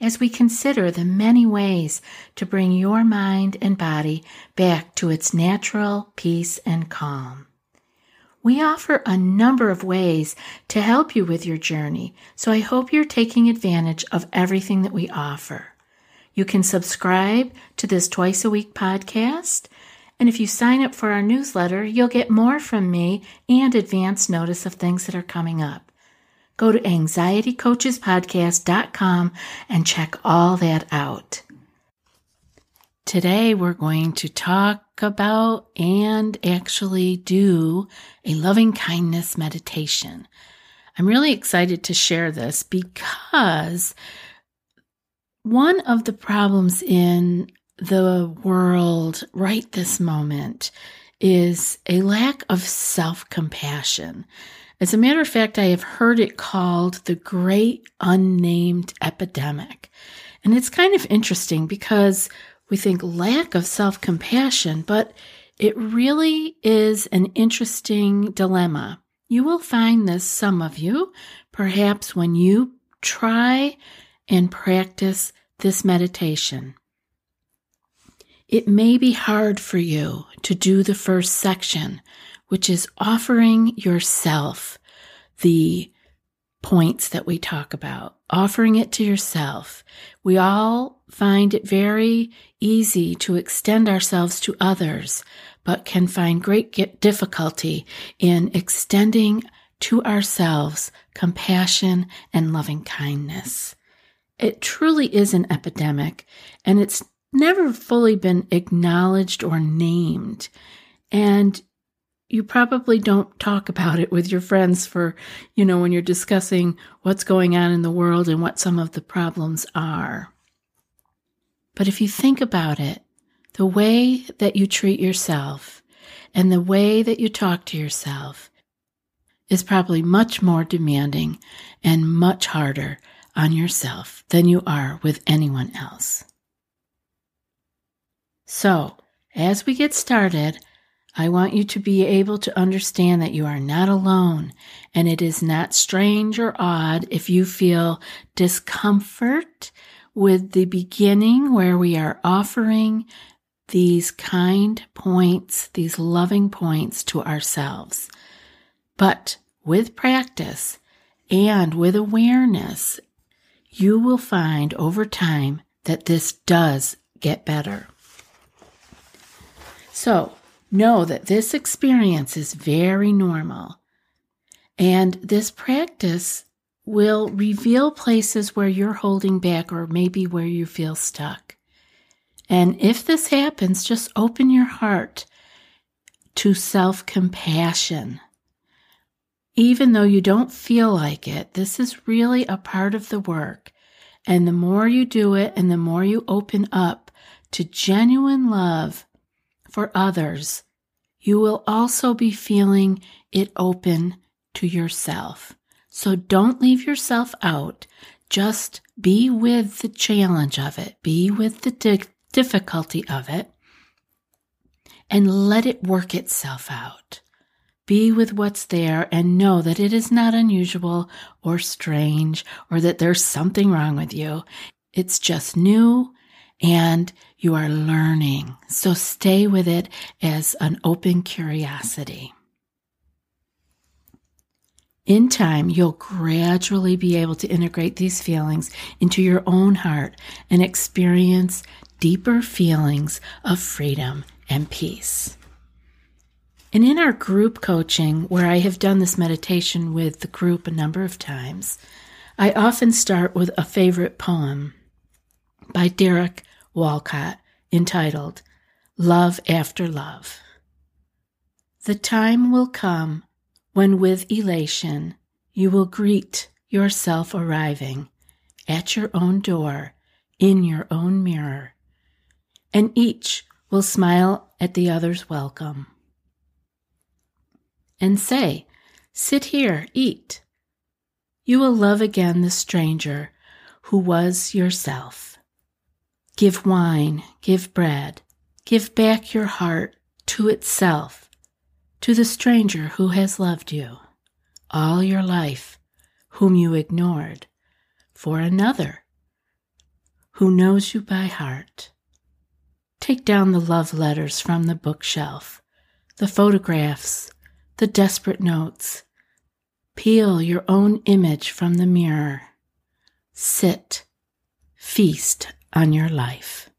as we consider the many ways to bring your mind and body back to its natural peace and calm. We offer a number of ways to help you with your journey, so I hope you're taking advantage of everything that we offer. You can subscribe to this twice a week podcast, and if you sign up for our newsletter, you'll get more from me and advance notice of things that are coming up go to anxietycoachespodcast.com and check all that out. Today, we're going to talk about and actually do a loving kindness meditation. I'm really excited to share this because one of the problems in the world right this moment is a lack of self compassion. As a matter of fact, I have heard it called the Great Unnamed Epidemic. And it's kind of interesting because we think lack of self compassion, but it really is an interesting dilemma. You will find this, some of you, perhaps when you try and practice this meditation. It may be hard for you to do the first section which is offering yourself the points that we talk about, offering it to yourself. We all find it very easy to extend ourselves to others, but can find great difficulty in extending to ourselves compassion and loving kindness. It truly is an epidemic, and it's never fully been acknowledged or named. And you probably don't talk about it with your friends for, you know, when you're discussing what's going on in the world and what some of the problems are. But if you think about it, the way that you treat yourself and the way that you talk to yourself is probably much more demanding and much harder on yourself than you are with anyone else. So, as we get started, I want you to be able to understand that you are not alone and it is not strange or odd if you feel discomfort with the beginning where we are offering these kind points, these loving points to ourselves. But with practice and with awareness, you will find over time that this does get better. So, Know that this experience is very normal. And this practice will reveal places where you're holding back or maybe where you feel stuck. And if this happens, just open your heart to self compassion. Even though you don't feel like it, this is really a part of the work. And the more you do it and the more you open up to genuine love for others, you will also be feeling it open to yourself. So don't leave yourself out. Just be with the challenge of it, be with the di- difficulty of it, and let it work itself out. Be with what's there and know that it is not unusual or strange or that there's something wrong with you. It's just new and you are learning. So stay with it as an open curiosity. In time, you'll gradually be able to integrate these feelings into your own heart and experience deeper feelings of freedom and peace. And in our group coaching, where I have done this meditation with the group a number of times, I often start with a favorite poem by Derek Walcott entitled Love After Love. The time will come when, with elation, you will greet yourself arriving at your own door, in your own mirror, and each will smile at the other's welcome. And say, Sit here, eat. You will love again the stranger who was yourself. Give wine, give bread, give back your heart to itself, to the stranger who has loved you all your life, whom you ignored, for another who knows you by heart. Take down the love letters from the bookshelf, the photographs, the desperate notes. Peel your own image from the mirror. Sit, feast on your life.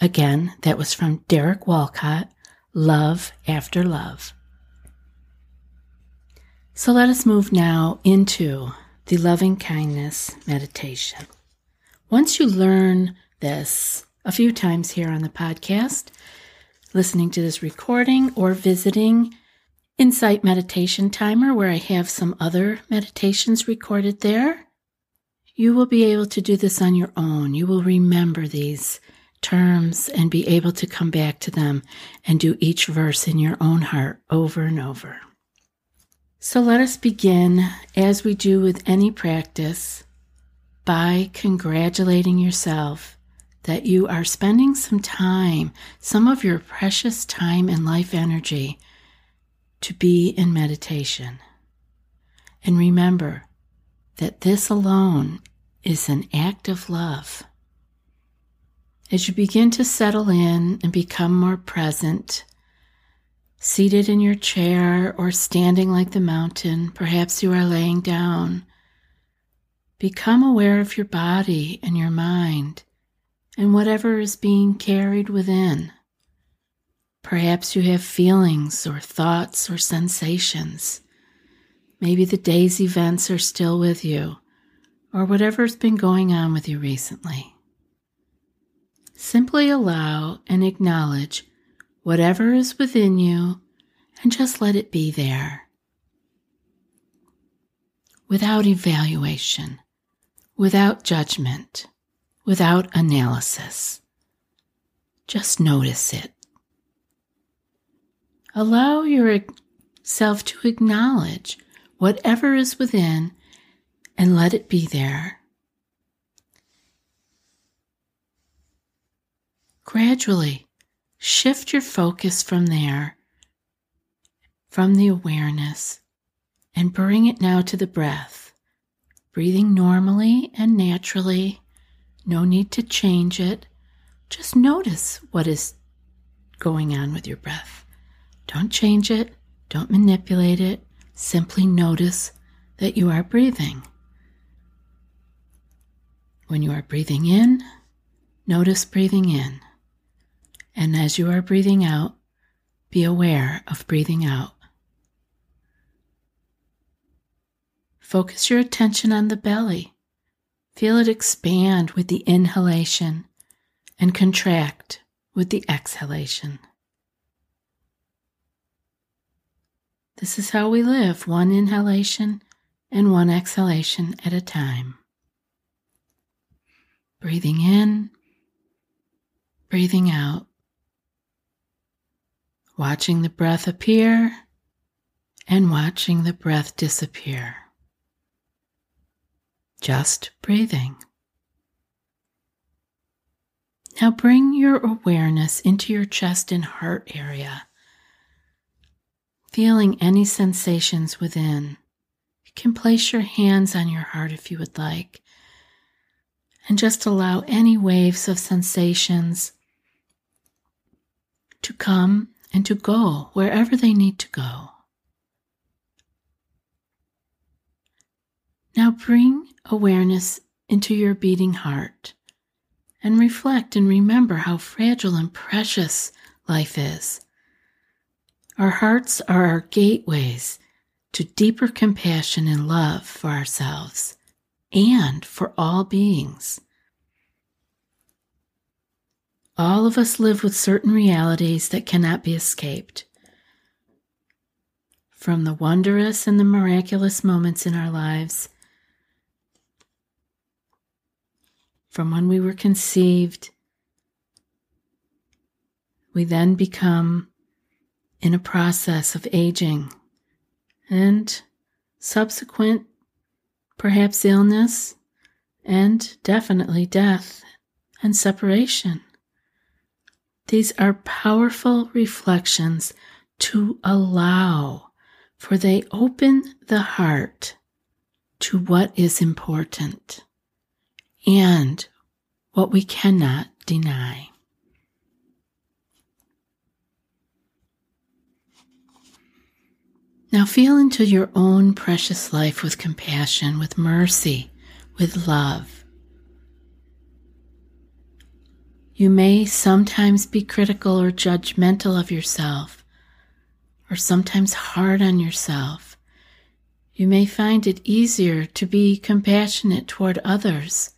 Again, that was from Derek Walcott, Love After Love. So let us move now into the loving kindness meditation. Once you learn this a few times here on the podcast, listening to this recording, or visiting Insight Meditation Timer, where I have some other meditations recorded there, you will be able to do this on your own. You will remember these terms and be able to come back to them and do each verse in your own heart over and over. So let us begin, as we do with any practice, by congratulating yourself that you are spending some time, some of your precious time and life energy, to be in meditation. And remember that this alone is an act of love. As you begin to settle in and become more present, seated in your chair or standing like the mountain, perhaps you are laying down. Become aware of your body and your mind and whatever is being carried within. Perhaps you have feelings or thoughts or sensations. Maybe the day's events are still with you, or whatever's been going on with you recently. Simply allow and acknowledge whatever is within you and just let it be there without evaluation, without judgment, without analysis. Just notice it. Allow yourself to acknowledge whatever is within and let it be there. Gradually, Shift your focus from there, from the awareness, and bring it now to the breath. Breathing normally and naturally, no need to change it. Just notice what is going on with your breath. Don't change it, don't manipulate it, simply notice that you are breathing. When you are breathing in, notice breathing in. And as you are breathing out, be aware of breathing out. Focus your attention on the belly. Feel it expand with the inhalation and contract with the exhalation. This is how we live one inhalation and one exhalation at a time. Breathing in, breathing out watching the breath appear and watching the breath disappear. Just breathing. Now bring your awareness into your chest and heart area, feeling any sensations within. You can place your hands on your heart if you would like, and just allow any waves of sensations to come and to go wherever they need to go. Now bring awareness into your beating heart and reflect and remember how fragile and precious life is. Our hearts are our gateways to deeper compassion and love for ourselves and for all beings. All of us live with certain realities that cannot be escaped. From the wondrous and the miraculous moments in our lives, from when we were conceived We then become in a process of aging and subsequent, perhaps illness, and definitely death and separation. These are powerful reflections to allow, for they open the heart to what is important and what we cannot deny. Now feel into your own precious life with compassion, with mercy, with love. You may sometimes be critical or judgmental of yourself, or sometimes hard on yourself. You may find it easier to be compassionate toward others,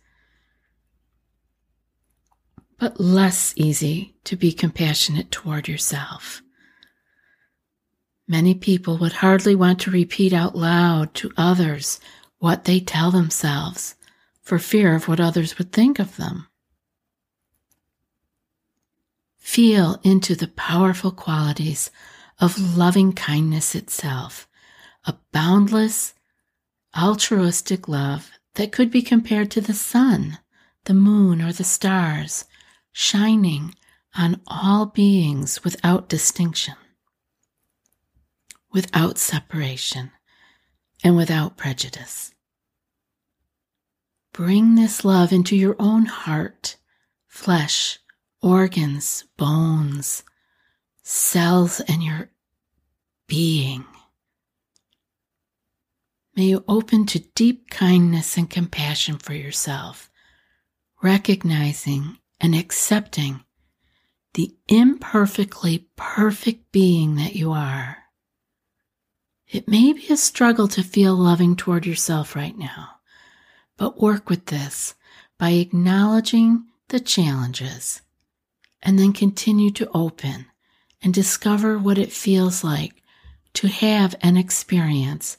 but less easy to be compassionate toward yourself. Many people would hardly want to repeat out loud to others what they tell themselves for fear of what others would think of them. Feel into the powerful qualities of loving kindness itself, a boundless, altruistic love that could be compared to the sun, the moon, or the stars, shining on all beings without distinction, without separation, and without prejudice. Bring this love into your own heart, flesh, organs, bones, cells, and your being. May you open to deep kindness and compassion for yourself, recognizing and accepting the imperfectly perfect being that you are. It may be a struggle to feel loving toward yourself right now, but work with this by acknowledging the challenges and then continue to open and discover what it feels like to have an experience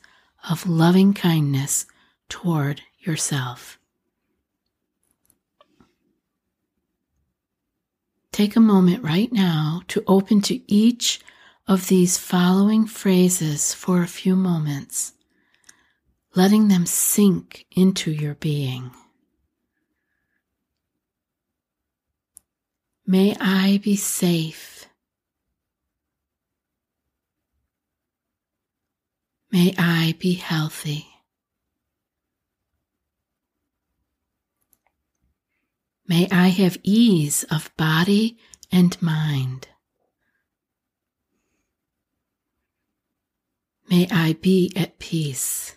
of loving kindness toward yourself. Take a moment right now to open to each of these following phrases for a few moments, letting them sink into your being. May I be safe. May I be healthy. May I have ease of body and mind. May I be at peace.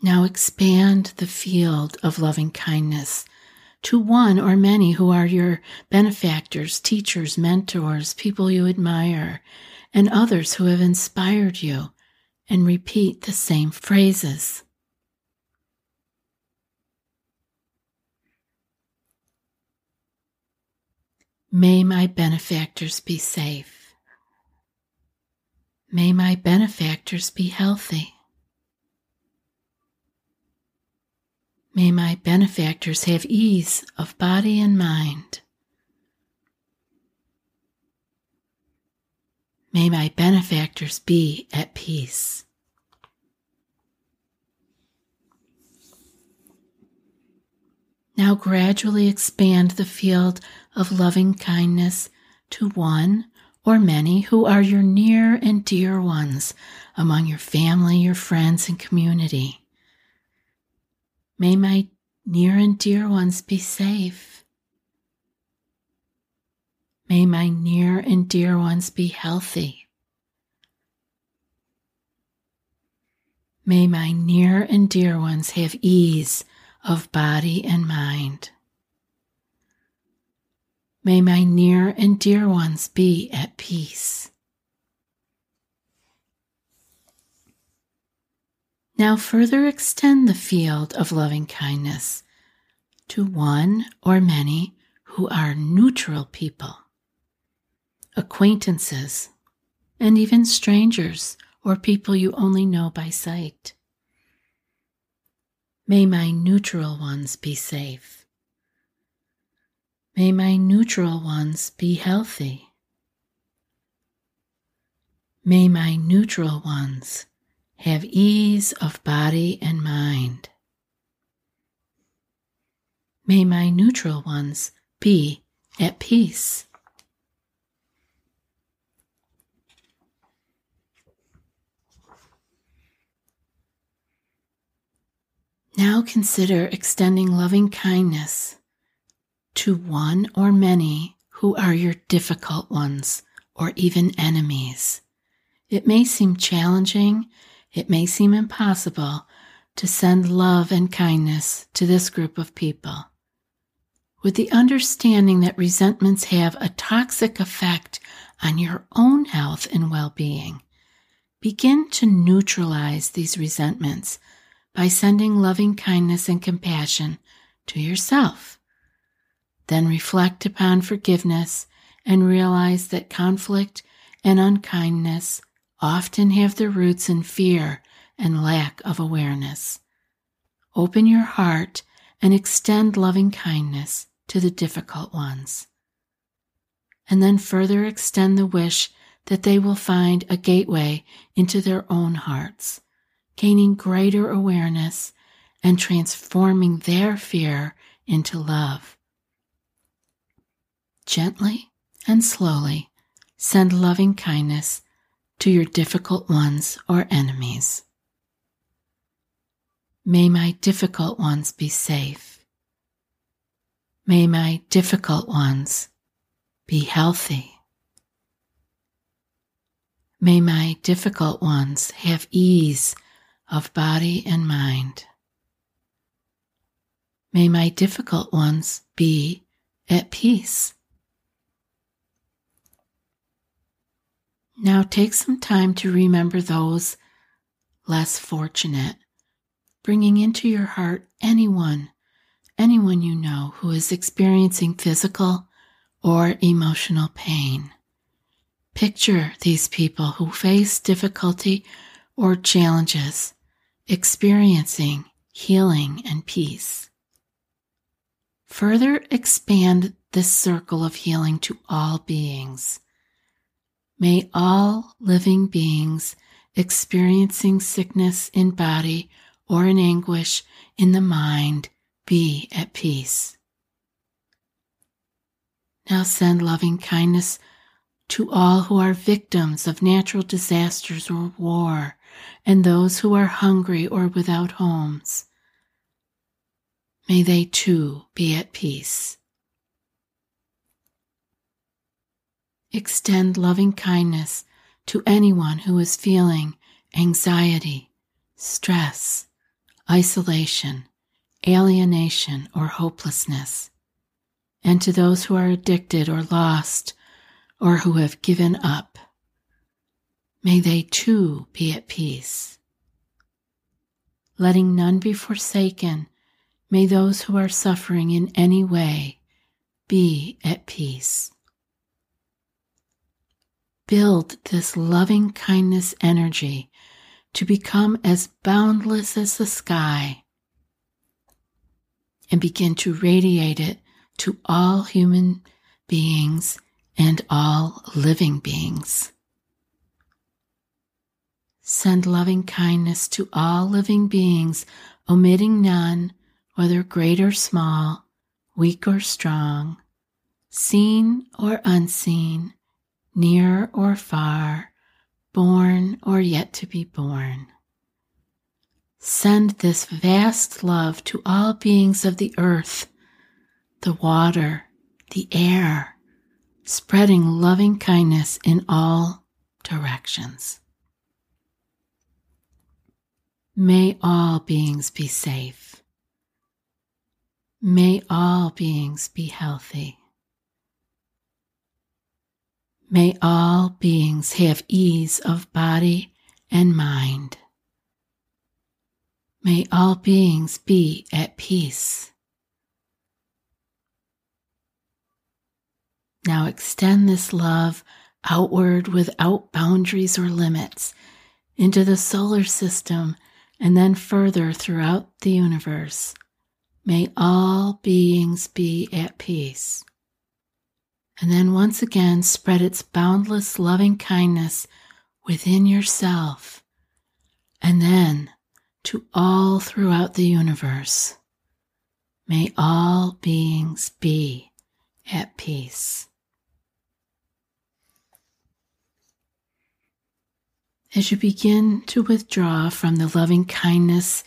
Now expand the field of loving kindness to one or many who are your benefactors, teachers, mentors, people you admire, and others who have inspired you, and repeat the same phrases. May my benefactors be safe. May my benefactors be healthy. May my benefactors have ease of body and mind. May my benefactors be at peace. Now gradually expand the field of loving kindness to one or many who are your near and dear ones among your family, your friends, and community. May my near and dear ones be safe. May my near and dear ones be healthy. May my near and dear ones have ease of body and mind. May my near and dear ones be at peace. Now further extend the field of loving kindness to one or many who are neutral people, acquaintances, and even strangers or people you only know by sight. May my neutral ones be safe. May my neutral ones be healthy. May my neutral ones have ease of body and mind. May my neutral ones be at peace. Now consider extending loving kindness to one or many who are your difficult ones or even enemies. It may seem challenging, it may seem impossible to send love and kindness to this group of people. With the understanding that resentments have a toxic effect on your own health and well being, begin to neutralize these resentments by sending loving kindness and compassion to yourself. Then reflect upon forgiveness and realize that conflict and unkindness often have their roots in fear and lack of awareness. Open your heart and extend loving kindness to the difficult ones. And then further extend the wish that they will find a gateway into their own hearts gaining greater awareness and transforming their fear into love. Gently and slowly send loving kindness to your difficult ones or enemies. May my difficult ones be safe. May my difficult ones be healthy. May my difficult ones have ease of body and mind. May my difficult ones be at peace. Now take some time to remember those less fortunate, bringing into your heart anyone, anyone you know who is experiencing physical or emotional pain. Picture these people who face difficulty or challenges experiencing healing and peace. Further expand this circle of healing to all beings. May all living beings experiencing sickness in body or in anguish in the mind be at peace. Now send loving kindness to all who are victims of natural disasters or war and those who are hungry or without homes. May they too be at peace. Extend loving kindness to anyone who is feeling anxiety, stress, isolation, alienation, or hopelessness, and to those who are addicted or lost or who have given up. May they too be at peace. Letting none be forsaken, may those who are suffering in any way be at peace. Build this loving kindness energy to become as boundless as the sky and begin to radiate it to all human beings and all living beings. Send loving kindness to all living beings, omitting none, whether great or small, weak or strong, seen or unseen, near or far, born or yet to be born. Send this vast love to all beings of the earth, the water, the air, spreading loving kindness in all directions. May all beings be safe. May all beings be healthy. May all beings have ease of body and mind. May all beings be at peace. Now extend this love outward without boundaries or limits into the solar system and then further throughout the universe. May all beings be at peace. And then once again spread its boundless loving kindness within yourself and then to all throughout the universe. May all beings be at peace. As you begin to withdraw from the loving kindness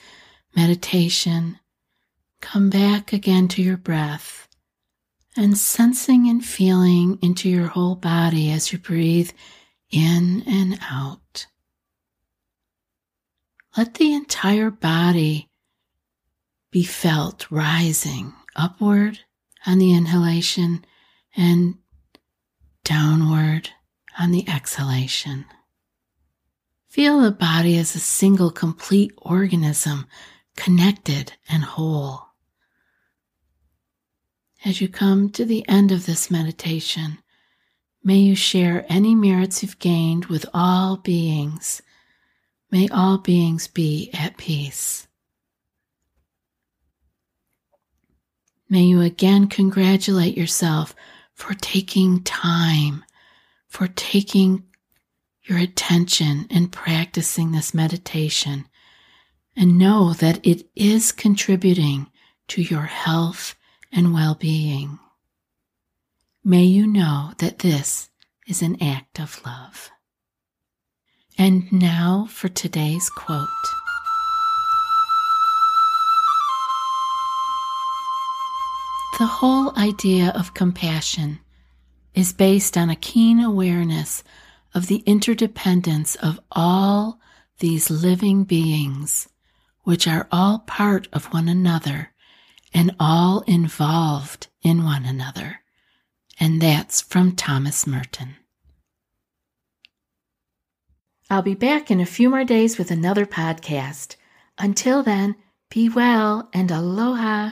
meditation, come back again to your breath and sensing and feeling into your whole body as you breathe in and out. Let the entire body be felt rising upward on the inhalation and downward on the exhalation. Feel the body as a single complete organism, connected and whole. As you come to the end of this meditation, may you share any merits you've gained with all beings May all beings be at peace. May you again congratulate yourself for taking time, for taking your attention in practicing this meditation, and know that it is contributing to your health and well being. May you know that this is an act of love. And now for today's quote. The whole idea of compassion is based on a keen awareness of the interdependence of all these living beings, which are all part of one another and all involved in one another. And that's from Thomas Merton. I'll be back in a few more days with another podcast. Until then, be well and aloha.